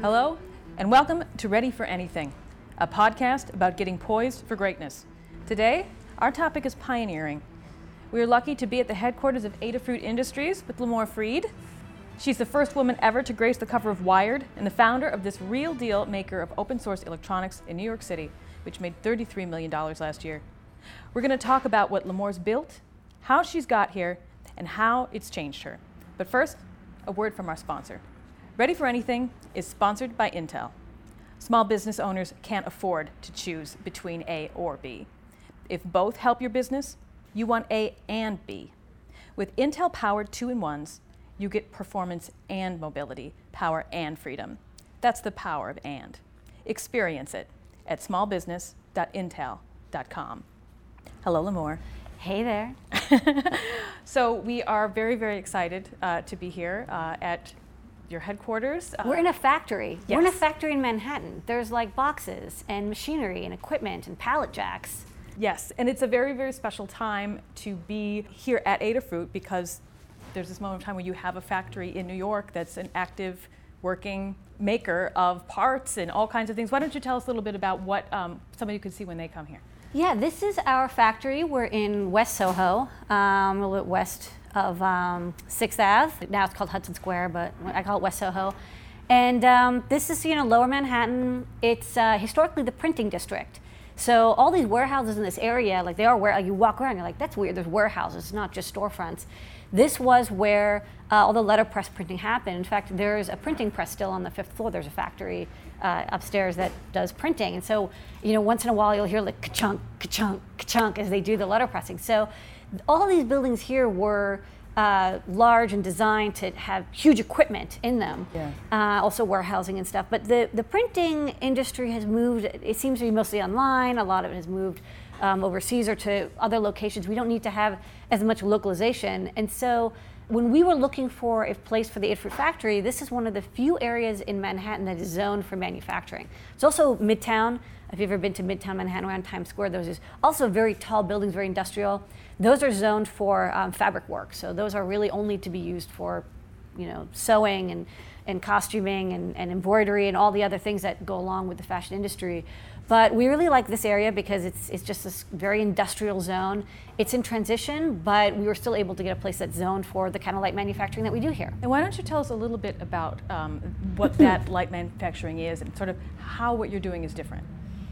Hello, and welcome to Ready for Anything, a podcast about getting poised for greatness. Today, our topic is pioneering. We are lucky to be at the headquarters of Adafruit Industries with Limor Fried. She's the first woman ever to grace the cover of Wired and the founder of this real deal maker of open source electronics in New York City, which made $33 million last year. We're going to talk about what Limor's built, how she's got here, and how it's changed her. But first, a word from our sponsor. Ready for Anything is sponsored by Intel. Small business owners can't afford to choose between A or B. If both help your business, you want A and B. With Intel powered two in ones, you get performance and mobility, power and freedom. That's the power of and. Experience it at smallbusiness.intel.com. Hello, Limor. Hey there. so we are very, very excited uh, to be here uh, at your headquarters. Uh, We're in a factory. We're in a factory in Manhattan. There's like boxes and machinery and equipment and pallet jacks. Yes, and it's a very, very special time to be here at Adafruit because there's this moment of time where you have a factory in New York that's an active, working maker of parts and all kinds of things. Why don't you tell us a little bit about what um, somebody could see when they come here? Yeah, this is our factory. We're in West Soho, um, a little bit west of um, 6th Ave. Now it's called Hudson Square, but I call it West Soho. And um, this is, you know, Lower Manhattan. It's uh, historically the printing district. So all these warehouses in this area, like they are where you walk around, you're like, that's weird. There's warehouses, not just storefronts. This was where uh, all the letterpress printing happened. In fact, there's a printing press still on the fifth floor. There's a factory uh, upstairs that does printing. And so, you know, once in a while you'll hear like ka-chunk, ka-chunk, ka-chunk as they do the letterpressing. So all these buildings here were uh, large and designed to have huge equipment in them, Yeah. uh, also warehousing and stuff. But the, the printing industry has moved, it seems to be mostly online. A lot of it has moved um, overseas or to other locations. We don't need to have as much localization. And so when we were looking for a place for the Adafruit factory, this is one of the few areas in Manhattan that is zoned for manufacturing. It's also Midtown. If you've ever been to Midtown Manhattan around Times Square, those is also very tall buildings, very industrial. Those are zoned for um, fabric work. So those are really only to be used for, you know, sewing and, and costuming and, and embroidery and all the other things that go along with the fashion industry. But we really like this area because it's, it's just this very industrial zone. It's in transition, but we were still able to get a place that's zoned for the kind of light manufacturing that we do here. And why don't you tell us a little bit about um, what that light manufacturing is and sort of how what you're doing is different?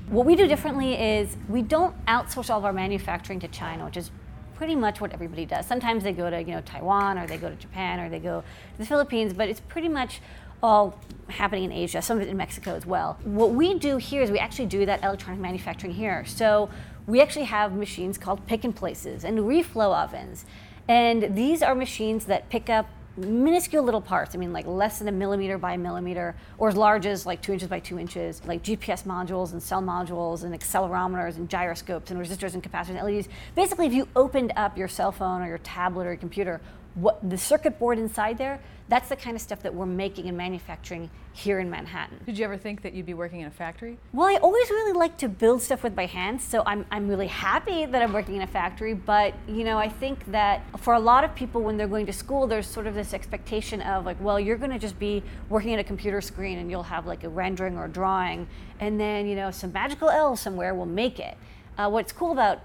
What we do differently is we don't outsource all of our manufacturing to China, which is pretty much what everybody does. Sometimes they go to you know Taiwan or they go to Japan or they go to the Philippines, but it's pretty much all happening in Asia, some of it in Mexico as well. What we do here is we actually do that electronic manufacturing here. So we actually have machines called pick and places and reflow ovens. And these are machines that pick up minuscule little parts. I mean, like less than a millimeter by a millimeter, or as large as like two inches by two inches, like GPS modules and cell modules and accelerometers and gyroscopes and resistors and capacitors and LEDs. Basically, if you opened up your cell phone or your tablet or your computer, what the circuit board inside there, that's the kind of stuff that we're making and manufacturing here in Manhattan. Did you ever think that you'd be working in a factory? Well, I always really like to build stuff with my hands, so I'm, I'm really happy that I'm working in a factory. But, you know, I think that for a lot of people when they're going to school, there's sort of this expectation of like, well, you're going to just be working at a computer screen and you'll have like a rendering or a drawing, and then, you know, some magical L somewhere will make it. Uh, what's cool about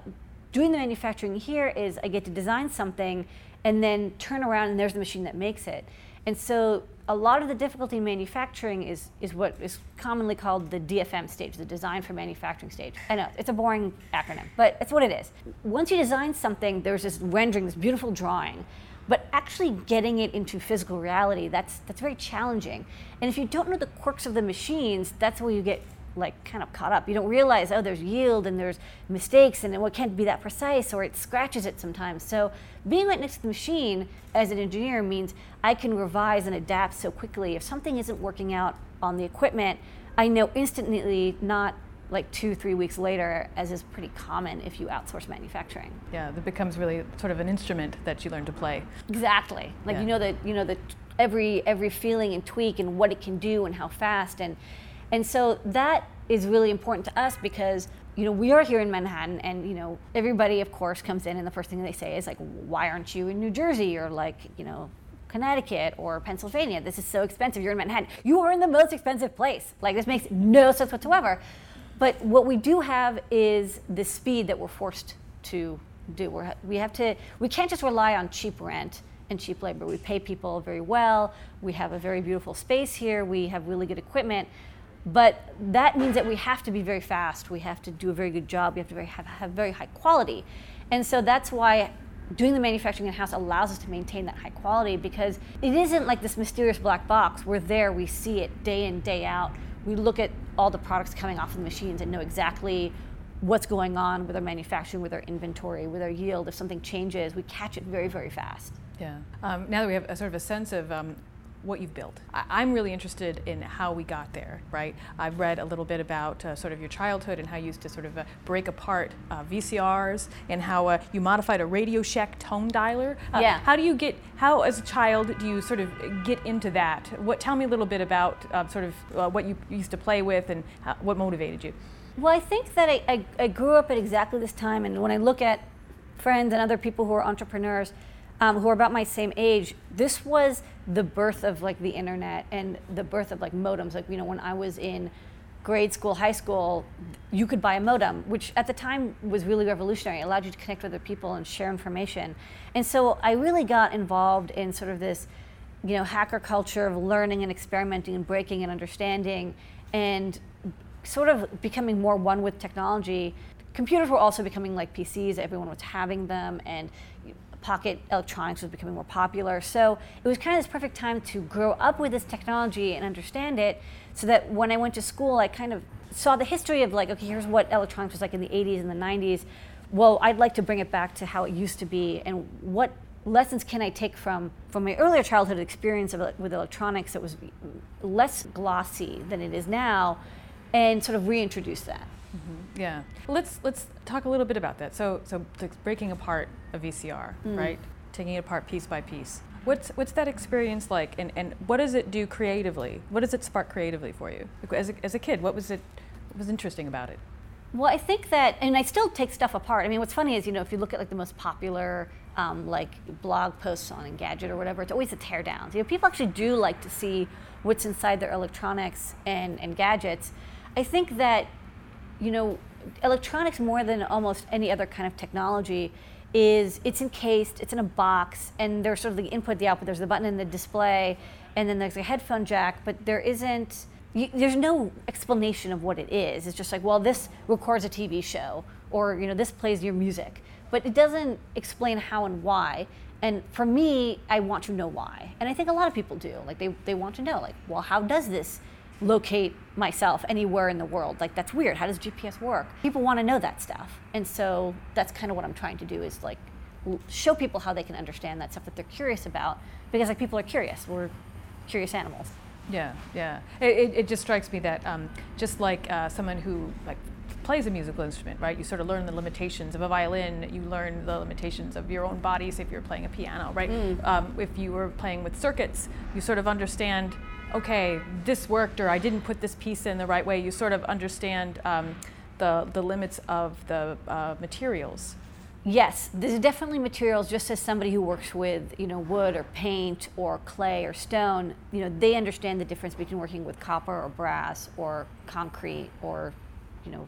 doing the manufacturing here is I get to design something and then turn around and there's the machine that makes it. And so a lot of the difficulty in manufacturing is, is what is commonly called the DFM stage, the design for manufacturing stage. I know, it's a boring acronym, but it's what it is. Once you design something, there's this rendering, this beautiful drawing, but actually getting it into physical reality, that's, that's very challenging. And if you don't know the quirks of the machines, that's where you get like kind of caught up. You don't realize, oh, there's yield and there's mistakes and it can't be that precise or it scratches it sometimes. So being right next to the machine as an engineer means I can revise and adapt so quickly. If something isn't working out on the equipment, I know instantly, not like two, three weeks later, as is pretty common if you outsource manufacturing. Yeah, that becomes really sort of an instrument that you learn to play. Exactly. Like Yeah. you know that you know that every every feeling and tweak and what it can do and how fast and and so that is really important to us because you know we are here in Manhattan and you know everybody of course comes in and the first thing they say is like why aren't you in New Jersey or like you know Connecticut or Pennsylvania. This is so expensive. You're in Manhattan. You are in the most expensive place. Like this makes no sense whatsoever. But what we do have is the speed that we're forced to do. We're, we have to. We can't just rely on cheap rent and cheap labor. We pay people very well. We have a very beautiful space here. We have really good equipment. But that means that we have to be very fast. We have to do a very good job. We have to very, have, have very high quality. And so that's why doing the manufacturing in house allows us to maintain that high quality because it isn't like this mysterious black box. We're there, we see it day in, day out. We look at all the products coming off of the machines and know exactly what's going on with our manufacturing, with our inventory, with our yield. If something changes, we catch it very, very fast. Yeah. Um, now that we have a sort of a sense of um, what you've built. I- am really interested in how we got there, right? I've read a little bit about uh, sort of your childhood and how you used to sort of uh, break apart uh, VCRs and how uh, you modified a Radio Shack tone dialer. Uh, yeah. How do you get, how as a child do you sort of get into that? What, tell me a little bit about uh, sort of what you used to play with and how, what motivated you. Well, I think that I, I, I grew up at exactly this time, and when I look at friends and other people who are entrepreneurs, um, who are about my same age, this was the birth of like the internet and the birth of like modems. Like, you know, when I was in grade school, high school, you could buy a modem, which at the time was really revolutionary. It allowed you to connect with other people and share information. And so I really got involved in sort of this, you know, hacker culture of learning and experimenting and breaking and understanding and sort of becoming more one with technology. Computers were also becoming like PCs, everyone was having them and pocket electronics was becoming more popular. So it was kind of this perfect time to grow up with this technology and understand it so that when I went to school, I kind of saw the history of like, okay, here's what electronics was like in the 80s and the 90s. Well, I'd like to bring it back to how it used to be and what lessons can I take from from my earlier childhood experience of, with electronics that was less glossy than it is now and sort of reintroduce that. Mm-hmm. Yeah. Let's let's talk a little bit about that. So so breaking apart a VCR, mm. right? Taking it apart piece by piece. What's what's that experience like, and, and what does it do creatively? What does it spark creatively for you as a, as a kid? What was it? What was interesting about it? Well, I think that, and I still take stuff apart. I mean, what's funny is, you know, if you look at like the most popular um, like blog posts on Engadget or whatever, it's always the teardowns. You know, people actually do like to see what's inside their electronics and, and gadgets. I think that you know, electronics more than almost any other kind of technology is it's encased, it's in a box, and there's sort of the input, the output. There's the button and the display, and then there's a headphone jack, but there isn't. You, there's no explanation of what it is. It's just like, well, this records a TV show, or you know, this plays your music, but it doesn't explain how and why. And for me, I want to know why, and I think a lot of people do. Like they they want to know, like, well, how does this locate myself anywhere in the world. Like that's weird. How does GPS work? People want to know that stuff. And so that's kind of what I'm trying to do is like show people how they can understand that stuff that they're curious about because like people are curious. We're curious animals. Yeah, yeah. It, it just strikes me that um, just like uh, someone who like plays a musical instrument, right? You sort of learn the limitations of a violin. You learn the limitations of your own body. Say if you're playing a piano, right? Mm. Um, if you were playing with circuits, you sort of understand okay, this worked or I didn't put this piece in the right way. You sort of understand um, the, the limits of the uh, materials. Yes, there's definitely materials. Just as somebody who works with, you know, wood or paint or clay or stone, you know, they understand the difference between working with copper or brass or concrete or, you know,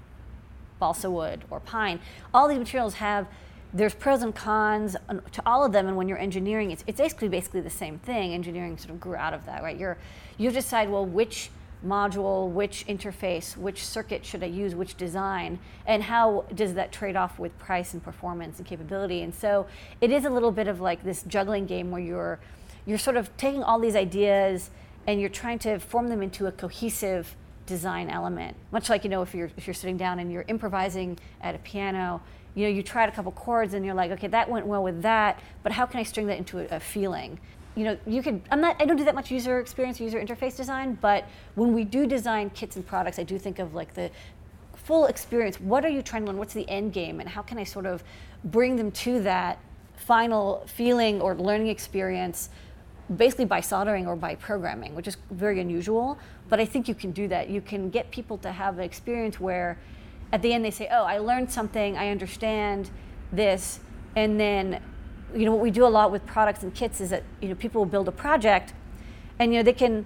balsa wood or pine. All these materials have there's pros and cons to all of them and when you're engineering it's, it's basically basically the same thing. Engineering sort of grew out of that right? You're you decide well which module which interface which circuit should i use which design and how does that trade off with price and performance and capability? And so it is a little bit of like this juggling game where you're you're sort of taking all these ideas and you're trying to form them into a cohesive design element. Much like you know if you're if you're sitting down and you're improvising at a piano you know you tried a couple chords and you're like okay that went well with that but how can i string that into a, a feeling? You know you could i'm not i don't do that much user experience user interface design but when we do design kits and products i do think of like the full experience. What are you trying to learn? What's the end game? And how can i sort of bring them to that final feeling or learning experience basically by soldering or by programming which is very unusual but i think you can do that. You can get people to have an experience where at the end they say, "Oh, I learned something. I understand this," and then you know, what we do a lot with products and kits is that you know people will build a project, and you know they can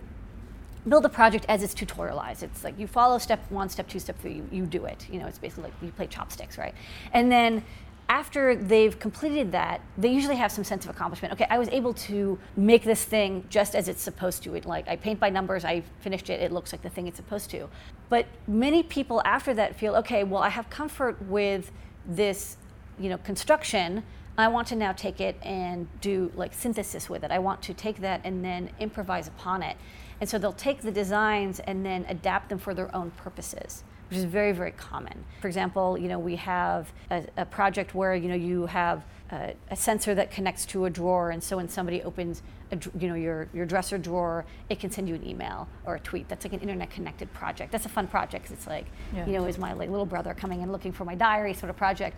build a project as it's tutorialized. It's like you follow step one, step two, step three, you, you do it. You know, it's basically like you play chopsticks, right? And then after they've completed that, they usually have some sense of accomplishment. Okay, I was able to make this thing just as it's supposed to. It, like I paint by numbers, I finished it, it looks like the thing it's supposed to. But many people after that feel, okay, well, I have comfort with this, you know, construction. I want to now take it and do like synthesis with it. I want to take that and then improvise upon it. And so they'll take the designs and then adapt them for their own purposes which is very, very common. For example, you know, we have a, a project where, you know, you have a, a, sensor that connects to a drawer, and so when somebody opens, a, you know, your, your dresser drawer, it can send you an email or a tweet. That's like an internet-connected project. That's a fun project because it's like, yeah. you know, is my like little brother coming and looking for my diary sort of project.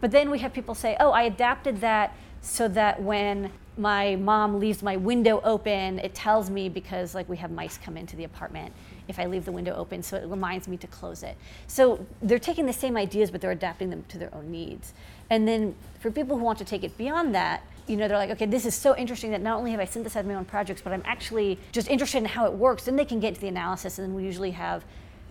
But then we have people say, oh, I adapted that so that when my mom leaves my window open, it tells me because like we have mice come into the apartment if I leave the window open, so it reminds me to close it. So they're taking the same ideas, but they're adapting them to their own needs. And then for people who want to take it beyond that, you know, they're like, okay, this is so interesting that not only have I synthesized my own projects, but I'm actually just interested in how it works. Then they can get to the analysis, and then we usually have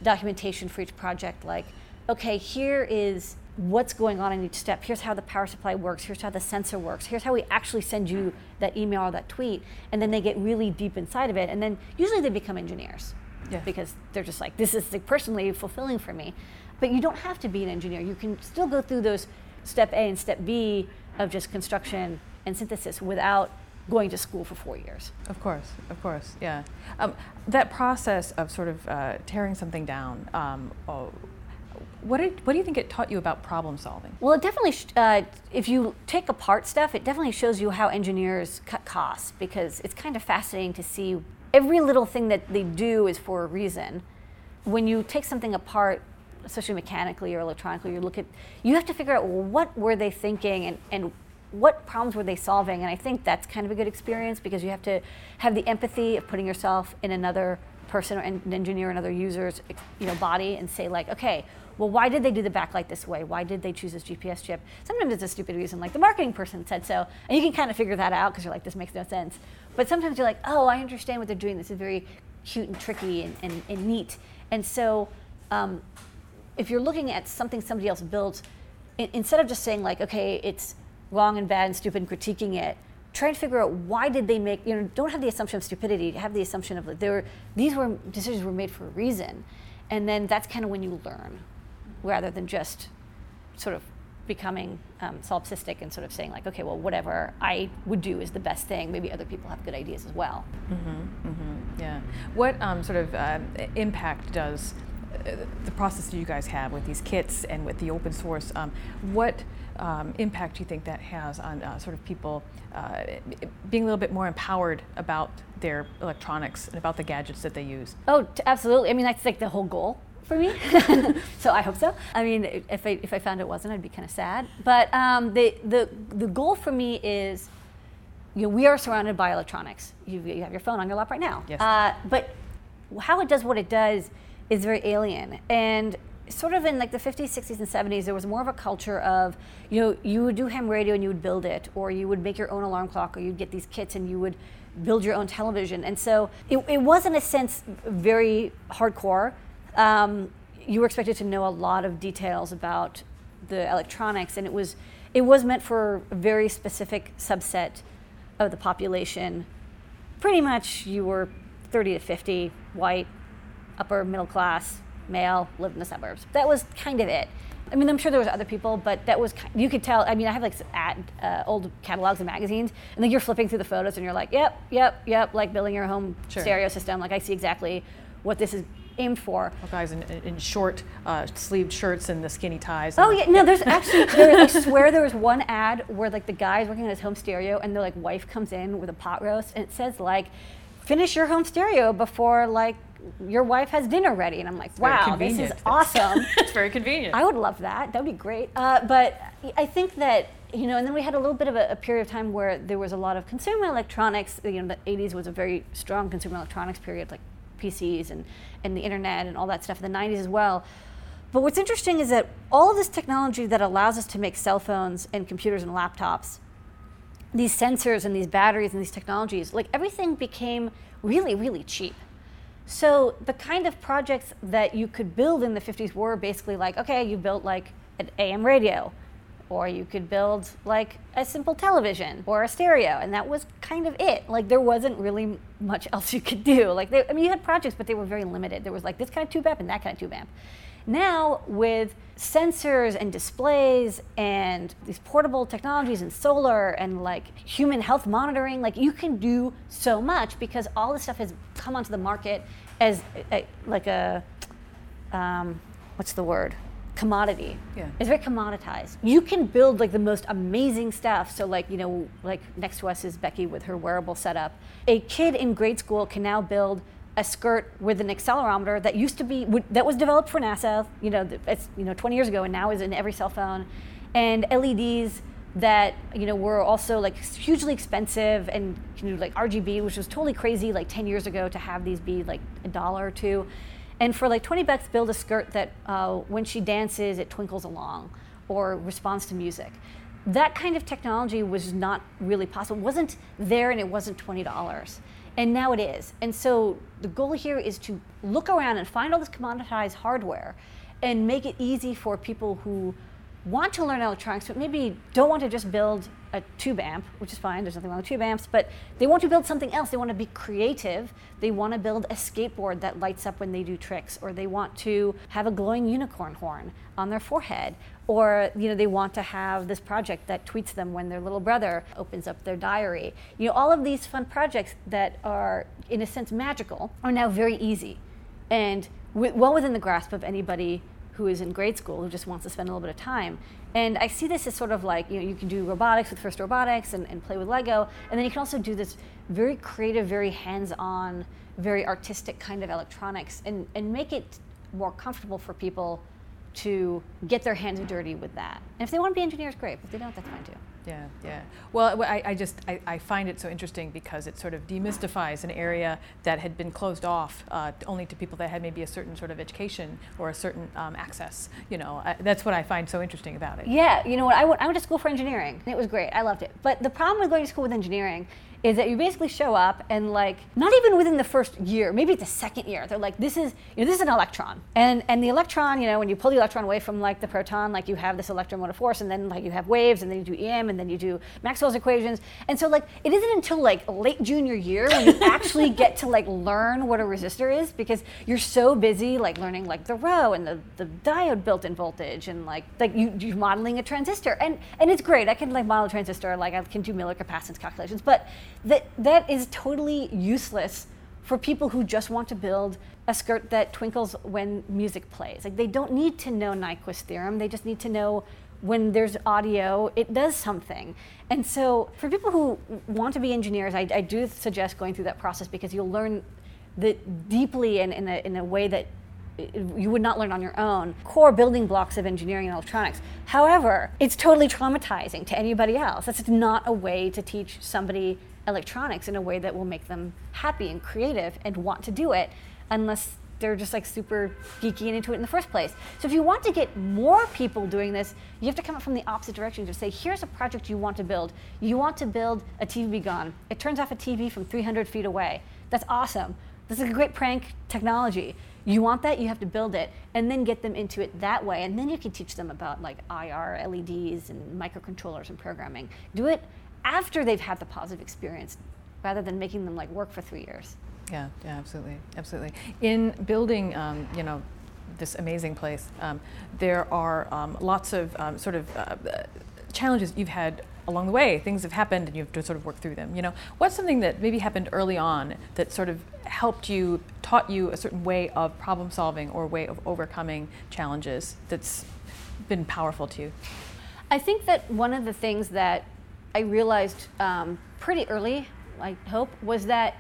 documentation for each project, like, okay, here is what's going on in each step. Here's how the power supply works. Here's how the sensor works. Here's how we actually send you that email or that tweet. And then they get really deep inside of it. And then usually they become engineers yes. because they're just like, this is like personally fulfilling for me. But you don't have to be an engineer. You can still go through those step A and step B of just construction and synthesis without going to school for four years. Of course, of course, yeah. Um, that process of sort of uh, tearing something down, um, oh, what, did, what do you think it taught you about problem solving? Well, it definitely, sh- uh, if you take apart stuff, it definitely shows you how engineers cut costs because it's kind of fascinating to see every little thing that they do is for a reason. When you take something apart, especially mechanically or electronically, you look at you have to figure out what were they thinking and, and what problems were they solving. And I think that's kind of a good experience because you have to have the empathy of putting yourself in another person or an engineer, another user's you know body, and say like, okay, well, why did they do the backlight this way? Why did they choose this GPS chip? Sometimes it's a stupid reason, like the marketing person said so, and you can kind of figure that out because you're like, this makes no sense. But sometimes you're like, oh, I understand what they're doing. This is very cute and tricky and, and, and neat. And so, um, if you're looking at something somebody else built, in, instead of just saying like, okay, it's wrong and bad and stupid and critiquing it, try and figure out why did they make you know don't have the assumption of stupidity have the assumption of like, there were these were decisions were made for a reason and then that's kind of when you learn rather than just sort of becoming um, solipsistic and sort of saying like, okay, well, whatever I would do is the best thing. Maybe other people have good ideas as well. Mm-hmm, mm-hmm, yeah. What um, sort of uh, impact does uh, the process that you guys have with these kits and with the open source? Um, what um, impact do you think that has on uh, sort of people uh, being a little bit more empowered about their electronics and about the gadgets that they use? Oh, t- absolutely. I mean, that's like the whole goal for me. so I hope so. I mean, if I, if I found it wasn't, I'd be kind of sad. But um, the, the, the goal for me is, you know, we are surrounded by electronics. You, you have your phone on your lap right now. Yes. Uh, but how it does what it does is very alien. And sort of in like the 50s, 60s, and 70s, there was more of a culture of, you know, you would do ham radio and you would build it, or you would make your own alarm clock, or you'd get these kits and you would build your own television. And so it, it was, in a sense, very hardcore um, you were expected to know a lot of details about the electronics, and it was it was meant for a very specific subset of the population. Pretty much, you were 30 to 50, white, upper middle class, male, lived in the suburbs. That was kind of it. I mean, I'm sure there was other people, but that was you could tell. I mean, I have like at uh, old catalogs and magazines, and then you're flipping through the photos, and you're like, yep, yep, yep, like building your home sure. stereo system. Like I see exactly what this is aimed for. Well, guys in, in short uh, sleeved shirts and the skinny ties. Oh yeah, no, there's actually there, I swear there was one ad where like the guy's working on his home stereo and their like wife comes in with a pot roast and it says like, finish your home stereo before like your wife has dinner ready. And i'm like wow this is awesome. It's very convenient. I would love that. That would be great. Uh, but i think that you know and then we had a little bit of a, a, period of time where there was a lot of consumer electronics. You know the 80s was a very strong consumer electronics period like PCs and, and the internet and all that stuff in the 90s as well. But what's interesting is that all of this technology that allows us to make cell phones and computers and laptops these sensors and these batteries and these technologies, like everything became really, really cheap. So the kind of projects that you could build in the 50s were basically like, okay, you built like an AM radio, or you could build like a simple television or a stereo, and that was kind of it. Like there wasn't really much else you could do. Like they, I mean, you had projects, but they were very limited. There was like this kind of tube amp and that kind of tube amp. Now with sensors and displays and these portable technologies and solar and like human health monitoring, like you can do so much because all this stuff has come onto the market as a, like a um, what's the word commodity. Yeah. It's very commoditized. You can build like the most amazing stuff. So like, you know, like next to us is Becky with her wearable setup. A kid in grade school can now build a skirt with an accelerometer that used to be that was developed for NASA, you know, it's you know 20 years ago and now is in every cell phone and LEDs that you know were also like hugely expensive and you know, like RGB, which was totally crazy like 10 years ago to have these be like a dollar or two. And for like 20 bucks, build a skirt that uh, when she dances, it twinkles along or responds to music. That kind of technology was not really possible. It wasn't there and it wasn't $20. And now it is. And so the goal here is to look around and find all this commoditized hardware and make it easy for people who want to learn electronics, but maybe don't want to just build a tube amp, which is fine, there's nothing wrong with tube amps, but they want to build something else. They want to be creative. They want to build a skateboard that lights up when they do tricks, or they want to have a glowing unicorn horn on their forehead, or you know, they want to have this project that tweets them when their little brother opens up their diary. You know, all of these fun projects that are, in a sense, magical are now very easy and well within the grasp of anybody who is in grade school who just wants to spend a little bit of time. And I see this as sort of like, you know, you can do robotics with First Robotics and, and play with Lego, and then you can also do this very creative, very hands-on, very artistic kind of electronics and, and make it more comfortable for people to get their hands dirty with that. And if they want to be engineers, great. If they don't, that's fine too. Yeah, yeah. Well, I, I just I, I, find it so interesting because it sort of demystifies an area that had been closed off uh, only to people that had maybe a certain sort of education or a certain um, access. You know, I, that's what I find so interesting about it. Yeah, you know what? I went, I went to school for engineering. And it was great. I loved it. But the problem with going to school with engineering is that you basically show up and like not even within the first year, maybe the second year, they're like, this is you know, this is an electron. And and the electron, you know, when you pull the electron away from like the proton, like you have this electromotive force, and then like you have waves, and then you do EM, and then you do Maxwell's equations. And so like it isn't until like late junior year when you actually get to like learn what a resistor is because you're so busy like learning like the rho and the, the diode built-in voltage and like like you you're modeling a transistor. And and it's great. I can like model a transistor, like I can do Miller capacitance calculations, but that that is totally useless for people who just want to build a skirt that twinkles when music plays. Like they don't need to know Nyquist theorem. They just need to know when there's audio, it does something. And so for people who want to be engineers, I, I do suggest going through that process because you'll learn that deeply and in a, in a way that you would not learn on your own core building blocks of engineering and electronics. However, it's totally traumatizing to anybody else. That's not a way to teach somebody electronics in a way that will make them happy and creative and want to do it unless they're just like super geeky and into it in the first place. So if you want to get more people doing this, you have to come up from the opposite direction to say, here's a project you want to build. You want to build a TV gun. It turns off a TV from 300 feet away. That's awesome. This is a great prank technology. You want that, you have to build it and then get them into it that way. And then you can teach them about like IR, LEDs, and microcontrollers and programming. Do it after they've had the positive experience rather than making them like work for three years. Yeah, yeah, absolutely, absolutely. In building, um, you know, this amazing place, um, there are um, lots of um, sort of uh, challenges you've had along the way. Things have happened, and you have to sort of work through them. You know, what's something that maybe happened early on that sort of helped you, taught you a certain way of problem solving or a way of overcoming challenges that's been powerful to you? I think that one of the things that I realized um, pretty early, I hope, was that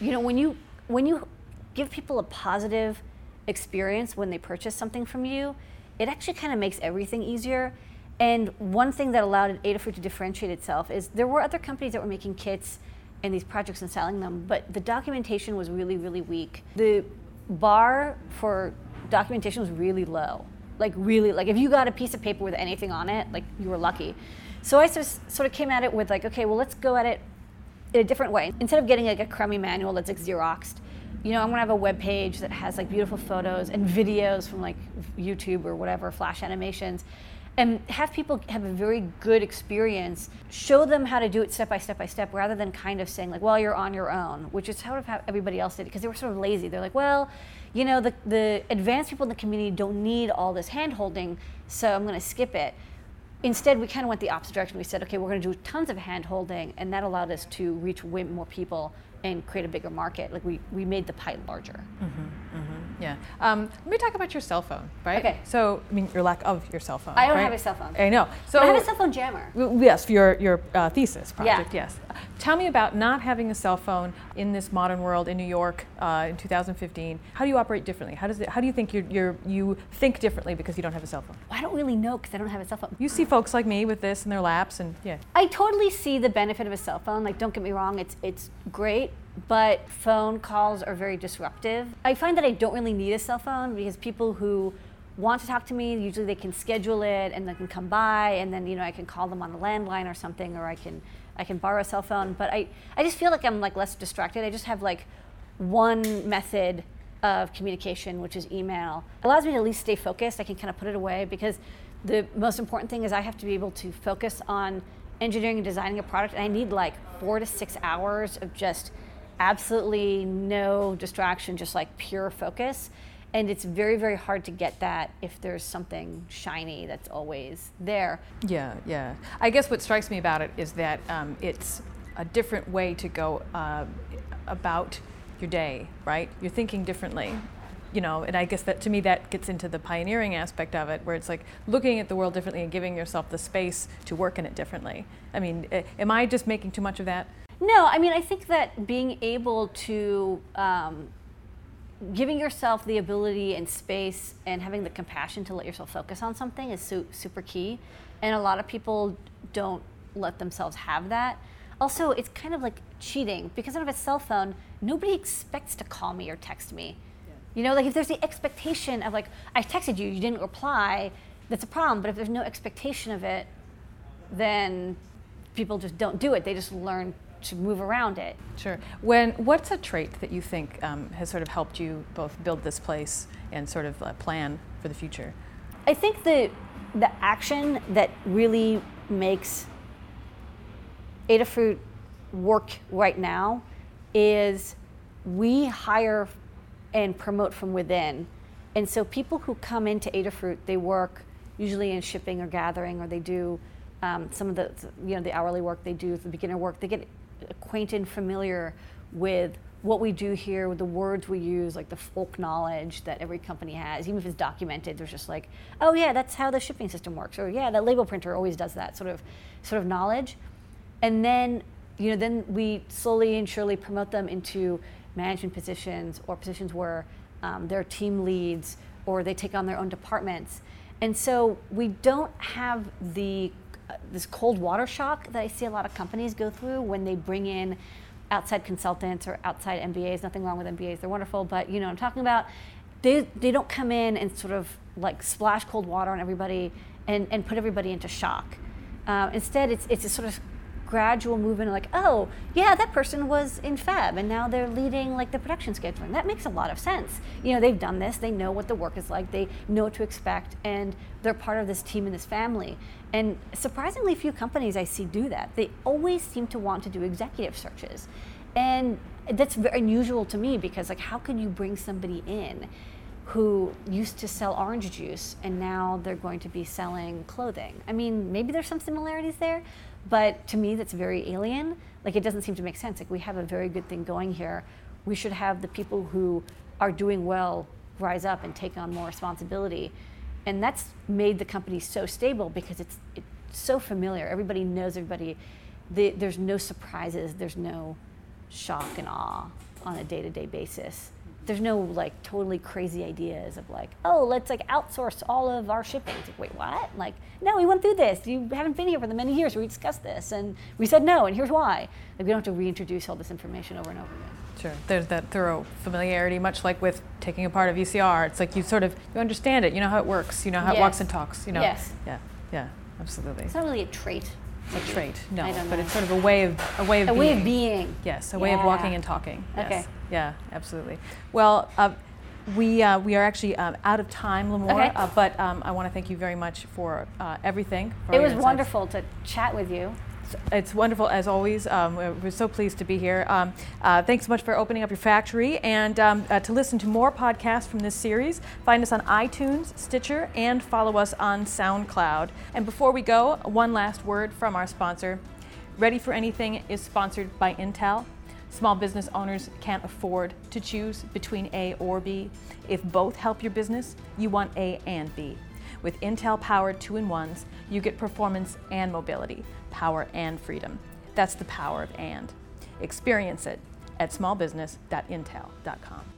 you know when you when you give people a positive experience when they purchase something from you, it actually kind of makes everything easier. And one thing that allowed Adafruit to differentiate itself is there were other companies that were making kits and these projects and selling them, but the documentation was really, really weak. The bar for documentation was really low. Like really, like if you got a piece of paper with anything on it, like you were lucky. So I sort of came at it with like, okay, well, let's go at it in a different way. Instead of getting like a crummy manual that's like Xeroxed, you know, I'm gonna have a web page that has like beautiful photos and videos from like YouTube or whatever, flash animations, and have people have a very good experience. Show them how to do it step by step by step, rather than kind of saying like, "Well, you're on your own," which is how everybody else did it because they were sort of lazy. They're like, "Well, you know, the the advanced people in the community don't need all this hand holding, so I'm gonna skip it." Instead, we kind of went the opposite direction. We said, okay, we're going to do tons of hand holding, and that allowed us to reach way more people and create a bigger market. Like we, we made the pie larger. Mm-hmm, mm-hmm, yeah. Um, let me talk about your cell phone, right? Okay. So, I mean, your lack of your cell phone. I don't right? have a cell phone. I know. So But I have a cell phone jammer. Yes, for your your uh, thesis project. Yeah. Yes. Tell me about not having a cell phone in this modern world in New York uh, in 2015. How do you operate differently? How does it? How do you think you're, you're you think differently because you don't have a cell phone? I don't really know because I don't have a cell phone. You see folks like me with this in their laps, and yeah. I totally see the benefit of a cell phone. Like, don't get me wrong, it's it's great, but phone calls are very disruptive. I find that I don't really need a cell phone because people who want to talk to me, usually they can schedule it and they can come by, and then you know I can call them on a landline or something, or I can I can borrow a cell phone. But I I just feel like I'm like less distracted. I just have like one method of communication, which is email. It allows me to at least stay focused. I can kind of put it away because the most important thing is I have to be able to focus on engineering and designing a product, and I need like four to six hours of just absolutely no distraction, just like pure focus. And it's very, very hard to get that if there's something shiny that's always there. Yeah, yeah. I guess what strikes me about it is that um, it's a different way to go uh, about your day, right? You're thinking differently, you know, and I guess that to me that gets into the pioneering aspect of it, where it's like looking at the world differently and giving yourself the space to work in it differently. I mean, am I just making too much of that? No, I mean, I think that being able to, um, giving yourself the ability and space and having the compassion to let yourself focus on something is su- super key. And a lot of people don't let themselves have that. Also, it's kind of like cheating because I have a cell phone. Nobody expects to call me or text me. You know, like if there's the expectation of like I texted you, you didn't reply, that's a problem. But if there's no expectation of it, then people just don't do it. They just learn to move around it. Sure. When what's a trait that you think um, has sort of helped you both build this place and sort of uh, plan for the future? I think the the action that really makes Adafruit work right now is we hire and promote from within. And so people who come into Adafruit, they work usually in shipping or gathering, or they do um, some of the you know the hourly work they do, the beginner work. They get acquainted, and familiar with what we do here, with the words we use, like the folk knowledge that every company has, even if it's documented. There's just like, oh yeah, that's how the shipping system works, or yeah, that label printer always does that sort of sort of knowledge. And then you know, then we slowly and surely promote them into management positions or positions where um, they're team leads or they take on their own departments. And so we don't have the this cold water shock that I see a lot of companies go through when they bring in outside consultants or outside MBAs. Nothing wrong with MBAs; they're wonderful. But you know, what I'm talking about they they don't come in and sort of like splash cold water on everybody and, and put everybody into shock. Uh, instead, it's it's a sort of gradual movement like oh yeah that person was in fab and now they're leading like the production scheduling. That makes a lot of sense. You know they've done this. They know what the work is like. They know what to expect and they're part of this team and this family. And surprisingly few companies i see do that. They always seem to want to do executive searches. And that's very unusual to me because like how can you bring somebody in who used to sell orange juice and now they're going to be selling clothing. I mean, maybe there's some similarities there, but to me that's very alien. Like it doesn't seem to make sense. Like we have a very good thing going here. We should have the people who are doing well rise up and take on more responsibility. And that's made the company so stable because it's, it's so familiar. Everybody knows everybody. The, there's no surprises. There's no shock and awe on a day-to-day basis there's no like totally crazy ideas of like oh let's like outsource all of our shipping it's like wait what like no we went through this you haven't been here for the many years we discussed this and we said no and here's why like we don't have to reintroduce all this information over and over again Sure. There's that thorough familiarity, much like with taking a part of VCR. It's like you sort of you understand it. You know how it works. You know how it walks and talks. You know. Yes. Yeah. Yeah. Absolutely. it's not really a trait a trait, no, but it's sort of a way of a way of A being. way of being. Yes, a way of walking and talking. Yes. Okay. Yeah, absolutely. Well, uh, we, uh, we are actually um, out of time, Limor, Okay. uh, but um, I want to thank you very much for uh, everything. for It was insights. wonderful to chat with you. It's wonderful as always. Um, we're, so pleased to be here. Um, uh, thanks so much for opening up your factory. And um, uh, to listen to more podcasts from this series, find us on iTunes, Stitcher, and follow us on SoundCloud. And before we go, one last word from our sponsor. Ready for Anything is sponsored by Intel. Small business owners can't afford to choose between A or B. If both help your business, you want A and B. With Intel powered two in ones, you get performance and mobility, power and freedom. That's the power of and. Experience it at smallbusiness.intel.com.